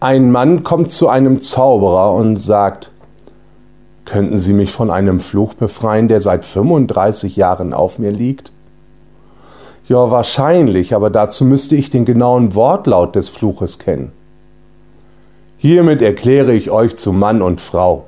Ein Mann kommt zu einem Zauberer und sagt, Könnten Sie mich von einem Fluch befreien, der seit 35 Jahren auf mir liegt? Ja, wahrscheinlich, aber dazu müsste ich den genauen Wortlaut des Fluches kennen. Hiermit erkläre ich euch zu Mann und Frau.